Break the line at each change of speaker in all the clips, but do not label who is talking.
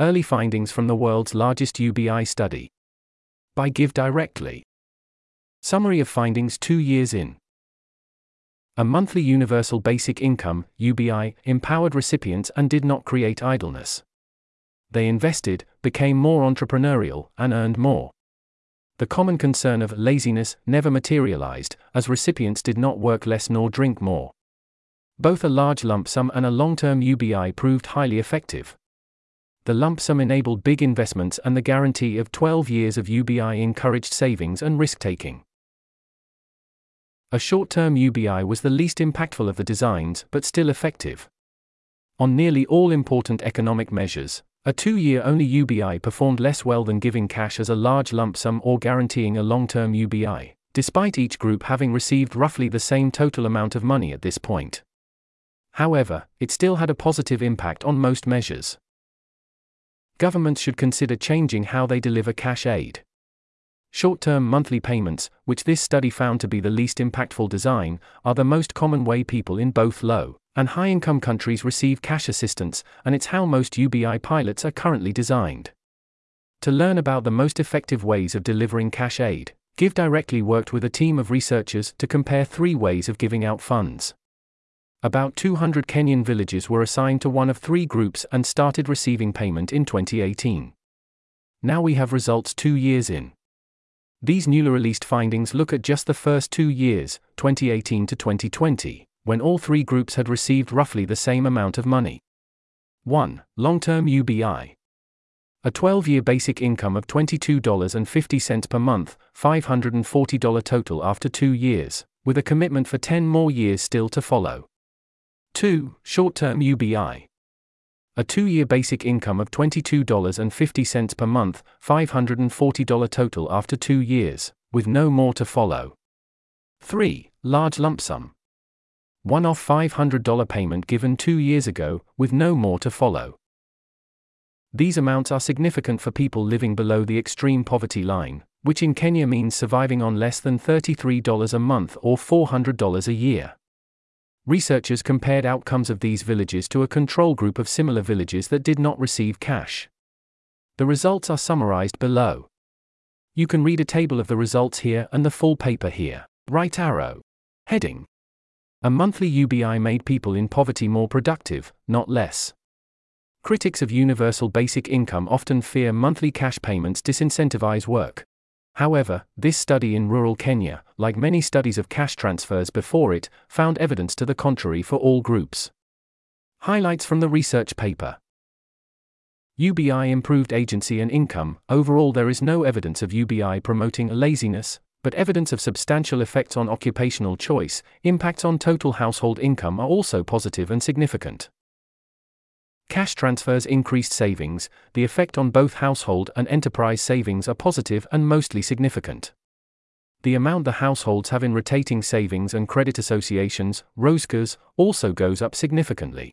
Early findings from the world's largest UBI study. By GiveDirectly. Summary of findings two years in. A monthly universal basic income, UBI, empowered recipients and did not create idleness. They invested, became more entrepreneurial, and earned more. The common concern of laziness never materialized, as recipients did not work less nor drink more. Both a large lump sum and a long term UBI proved highly effective. The lump sum enabled big investments, and the guarantee of 12 years of UBI encouraged savings and risk taking. A short term UBI was the least impactful of the designs, but still effective. On nearly all important economic measures, a two year only UBI performed less well than giving cash as a large lump sum or guaranteeing a long term UBI, despite each group having received roughly the same total amount of money at this point. However, it still had a positive impact on most measures. Governments should consider changing how they deliver cash aid. Short term monthly payments, which this study found to be the least impactful design, are the most common way people in both low and high income countries receive cash assistance, and it's how most UBI pilots are currently designed. To learn about the most effective ways of delivering cash aid, GiveDirectly worked with a team of researchers to compare three ways of giving out funds. About 200 Kenyan villages were assigned to one of three groups and started receiving payment in 2018. Now we have results two years in. These newly released findings look at just the first two years, 2018 to 2020, when all three groups had received roughly the same amount of money. 1. Long term UBI. A 12 year basic income of $22.50 per month, $540 total after two years, with a commitment for 10 more years still to follow. 2. Short term UBI. A two year basic income of $22.50 per month, $540 total after two years, with no more to follow. 3. Large lump sum. One off $500 payment given two years ago, with no more to follow. These amounts are significant for people living below the extreme poverty line, which in Kenya means surviving on less than $33 a month or $400 a year. Researchers compared outcomes of these villages to a control group of similar villages that did not receive cash. The results are summarized below. You can read a table of the results here and the full paper here. Right arrow. Heading. A monthly UBI made people in poverty more productive, not less. Critics of universal basic income often fear monthly cash payments disincentivize work. However, this study in rural Kenya, like many studies of cash transfers before it, found evidence to the contrary for all groups. Highlights from the research paper UBI improved agency and income. Overall, there is no evidence of UBI promoting laziness, but evidence of substantial effects on occupational choice, impacts on total household income are also positive and significant. Cash transfers increased savings, the effect on both household and enterprise savings are positive and mostly significant. The amount the households have in rotating savings and credit associations, ROSCAs, also goes up significantly.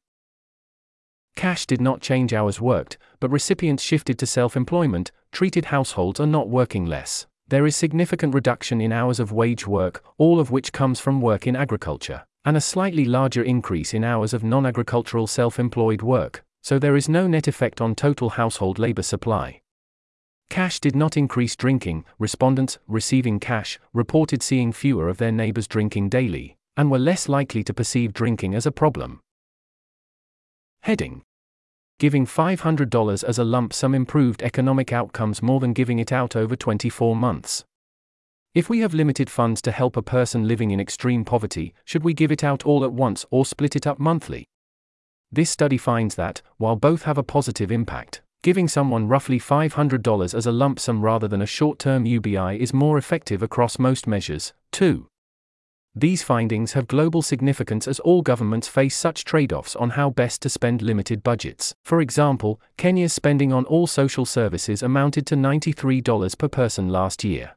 Cash did not change hours worked, but recipients shifted to self employment, treated households are not working less. There is significant reduction in hours of wage work, all of which comes from work in agriculture, and a slightly larger increase in hours of non agricultural self employed work, so there is no net effect on total household labor supply. Cash did not increase drinking, respondents receiving cash reported seeing fewer of their neighbors drinking daily, and were less likely to perceive drinking as a problem. Heading Giving $500 as a lump sum improved economic outcomes more than giving it out over 24 months. If we have limited funds to help a person living in extreme poverty, should we give it out all at once or split it up monthly? This study finds that, while both have a positive impact, giving someone roughly $500 as a lump sum rather than a short term UBI is more effective across most measures, too. These findings have global significance as all governments face such trade offs on how best to spend limited budgets. For example, Kenya's spending on all social services amounted to $93 per person last year.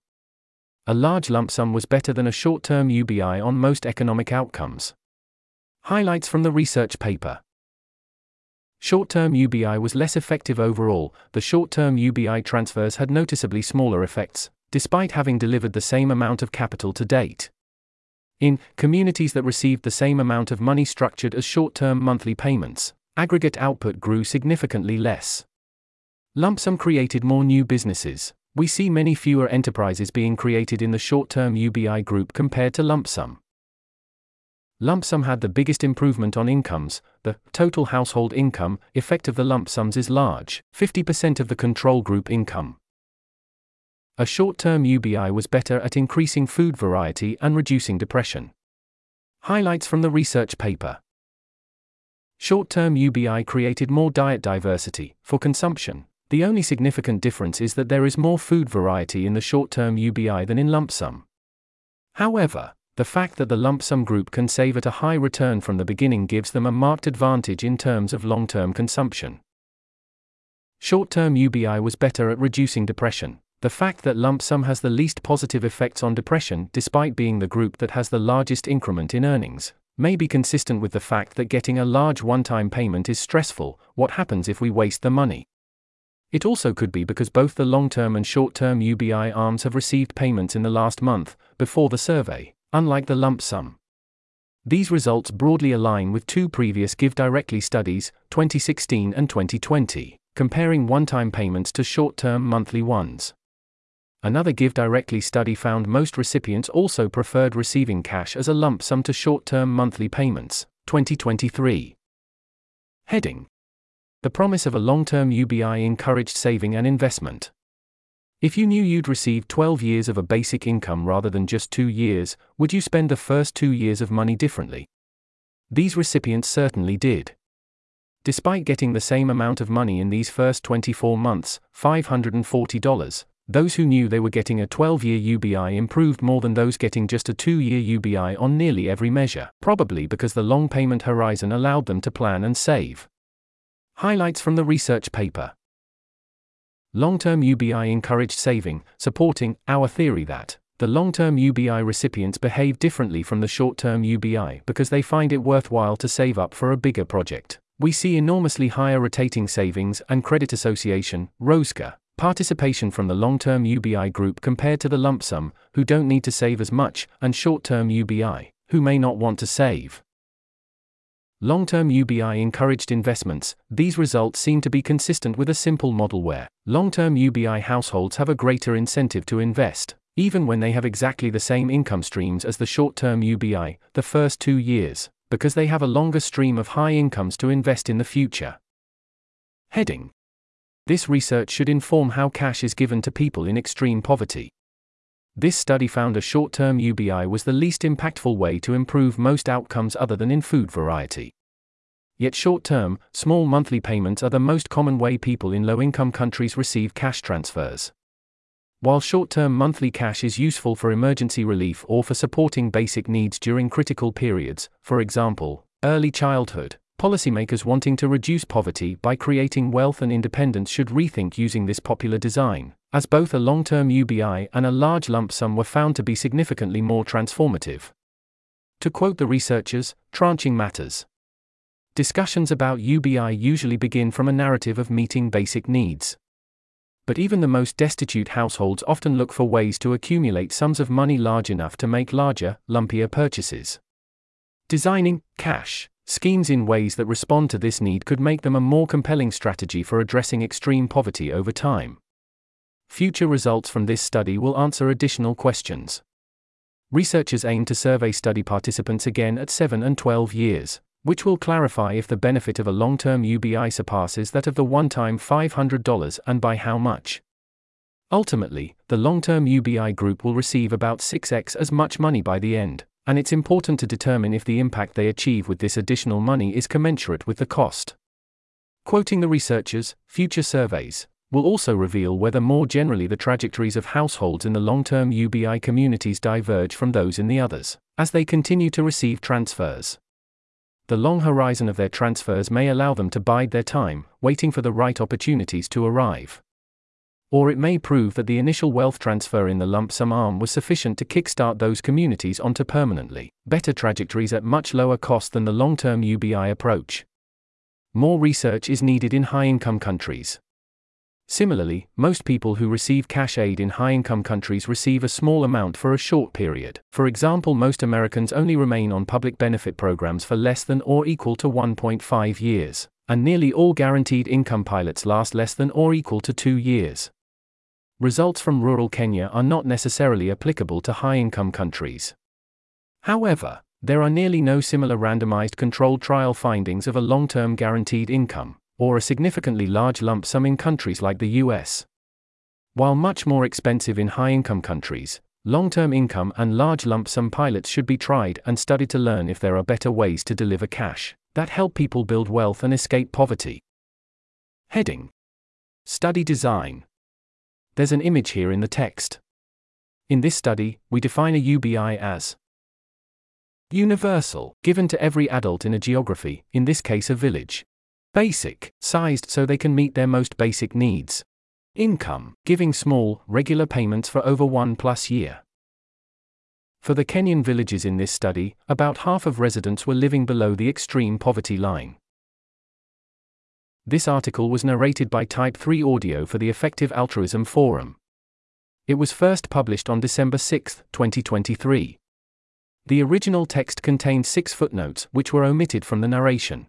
A large lump sum was better than a short term UBI on most economic outcomes. Highlights from the research paper Short term UBI was less effective overall, the short term UBI transfers had noticeably smaller effects, despite having delivered the same amount of capital to date. In communities that received the same amount of money structured as short term monthly payments, aggregate output grew significantly less. Lump sum created more new businesses. We see many fewer enterprises being created in the short term UBI group compared to lump sum. Lump sum had the biggest improvement on incomes. The total household income effect of the lump sums is large 50% of the control group income. A short term UBI was better at increasing food variety and reducing depression. Highlights from the research paper Short term UBI created more diet diversity for consumption. The only significant difference is that there is more food variety in the short term UBI than in lump sum. However, the fact that the lump sum group can save at a high return from the beginning gives them a marked advantage in terms of long term consumption. Short term UBI was better at reducing depression. The fact that lump sum has the least positive effects on depression, despite being the group that has the largest increment in earnings, may be consistent with the fact that getting a large one time payment is stressful. What happens if we waste the money? It also could be because both the long term and short term UBI arms have received payments in the last month, before the survey unlike the lump sum. These results broadly align with two previous GiveDirectly studies, 2016 and 2020, comparing one time payments to short term monthly ones. Another GiveDirectly study found most recipients also preferred receiving cash as a lump sum to short term monthly payments, 2023. Heading The promise of a long term UBI encouraged saving and investment. If you knew you'd receive 12 years of a basic income rather than just two years, would you spend the first two years of money differently? These recipients certainly did. Despite getting the same amount of money in these first 24 months, $540, those who knew they were getting a 12 year UBI improved more than those getting just a two year UBI on nearly every measure, probably because the long payment horizon allowed them to plan and save. Highlights from the research paper Long term UBI encouraged saving, supporting our theory that the long term UBI recipients behave differently from the short term UBI because they find it worthwhile to save up for a bigger project. We see enormously higher rotating savings and credit association, ROSCA, participation from the long term UBI group compared to the lump sum, who don't need to save as much, and short term UBI, who may not want to save. Long term UBI encouraged investments. These results seem to be consistent with a simple model where long term UBI households have a greater incentive to invest, even when they have exactly the same income streams as the short term UBI, the first two years, because they have a longer stream of high incomes to invest in the future. Heading This research should inform how cash is given to people in extreme poverty. This study found a short term UBI was the least impactful way to improve most outcomes other than in food variety. Yet short term, small monthly payments are the most common way people in low income countries receive cash transfers. While short term monthly cash is useful for emergency relief or for supporting basic needs during critical periods, for example, early childhood, policymakers wanting to reduce poverty by creating wealth and independence should rethink using this popular design as both a long term UBI and a large lump sum were found to be significantly more transformative. To quote the researchers, tranching matters. Discussions about UBI usually begin from a narrative of meeting basic needs. But even the most destitute households often look for ways to accumulate sums of money large enough to make larger, lumpier purchases. Designing cash schemes in ways that respond to this need could make them a more compelling strategy for addressing extreme poverty over time. Future results from this study will answer additional questions. Researchers aim to survey study participants again at 7 and 12 years, which will clarify if the benefit of a long term UBI surpasses that of the one time $500 and by how much. Ultimately, the long term UBI group will receive about 6x as much money by the end, and it's important to determine if the impact they achieve with this additional money is commensurate with the cost. Quoting the researchers, future surveys, will also reveal whether more generally the trajectories of households in the long term UBI communities diverge from those in the others, as they continue to receive transfers. The long horizon of their transfers may allow them to bide their time, waiting for the right opportunities to arrive. Or it may prove that the initial wealth transfer in the lump sum arm was sufficient to kickstart those communities onto permanently better trajectories at much lower cost than the long term UBI approach. More research is needed in high income countries. Similarly, most people who receive cash aid in high income countries receive a small amount for a short period. For example, most Americans only remain on public benefit programs for less than or equal to 1.5 years, and nearly all guaranteed income pilots last less than or equal to two years. Results from rural Kenya are not necessarily applicable to high income countries. However, there are nearly no similar randomized controlled trial findings of a long term guaranteed income, or a significantly large lump sum in countries like the US. While much more expensive in high income countries, long term income and large lump sum pilots should be tried and studied to learn if there are better ways to deliver cash that help people build wealth and escape poverty. Heading Study Design There's an image here in the text. In this study, we define a UBI as universal, given to every adult in a geography, in this case a village. Basic, sized so they can meet their most basic needs. Income, giving small, regular payments for over one plus year. For the Kenyan villages in this study, about half of residents were living below the extreme poverty line. This article was narrated by Type 3 Audio for the Effective Altruism Forum. It was first published on December 6, 2023. The original text contained six footnotes which were omitted from the narration.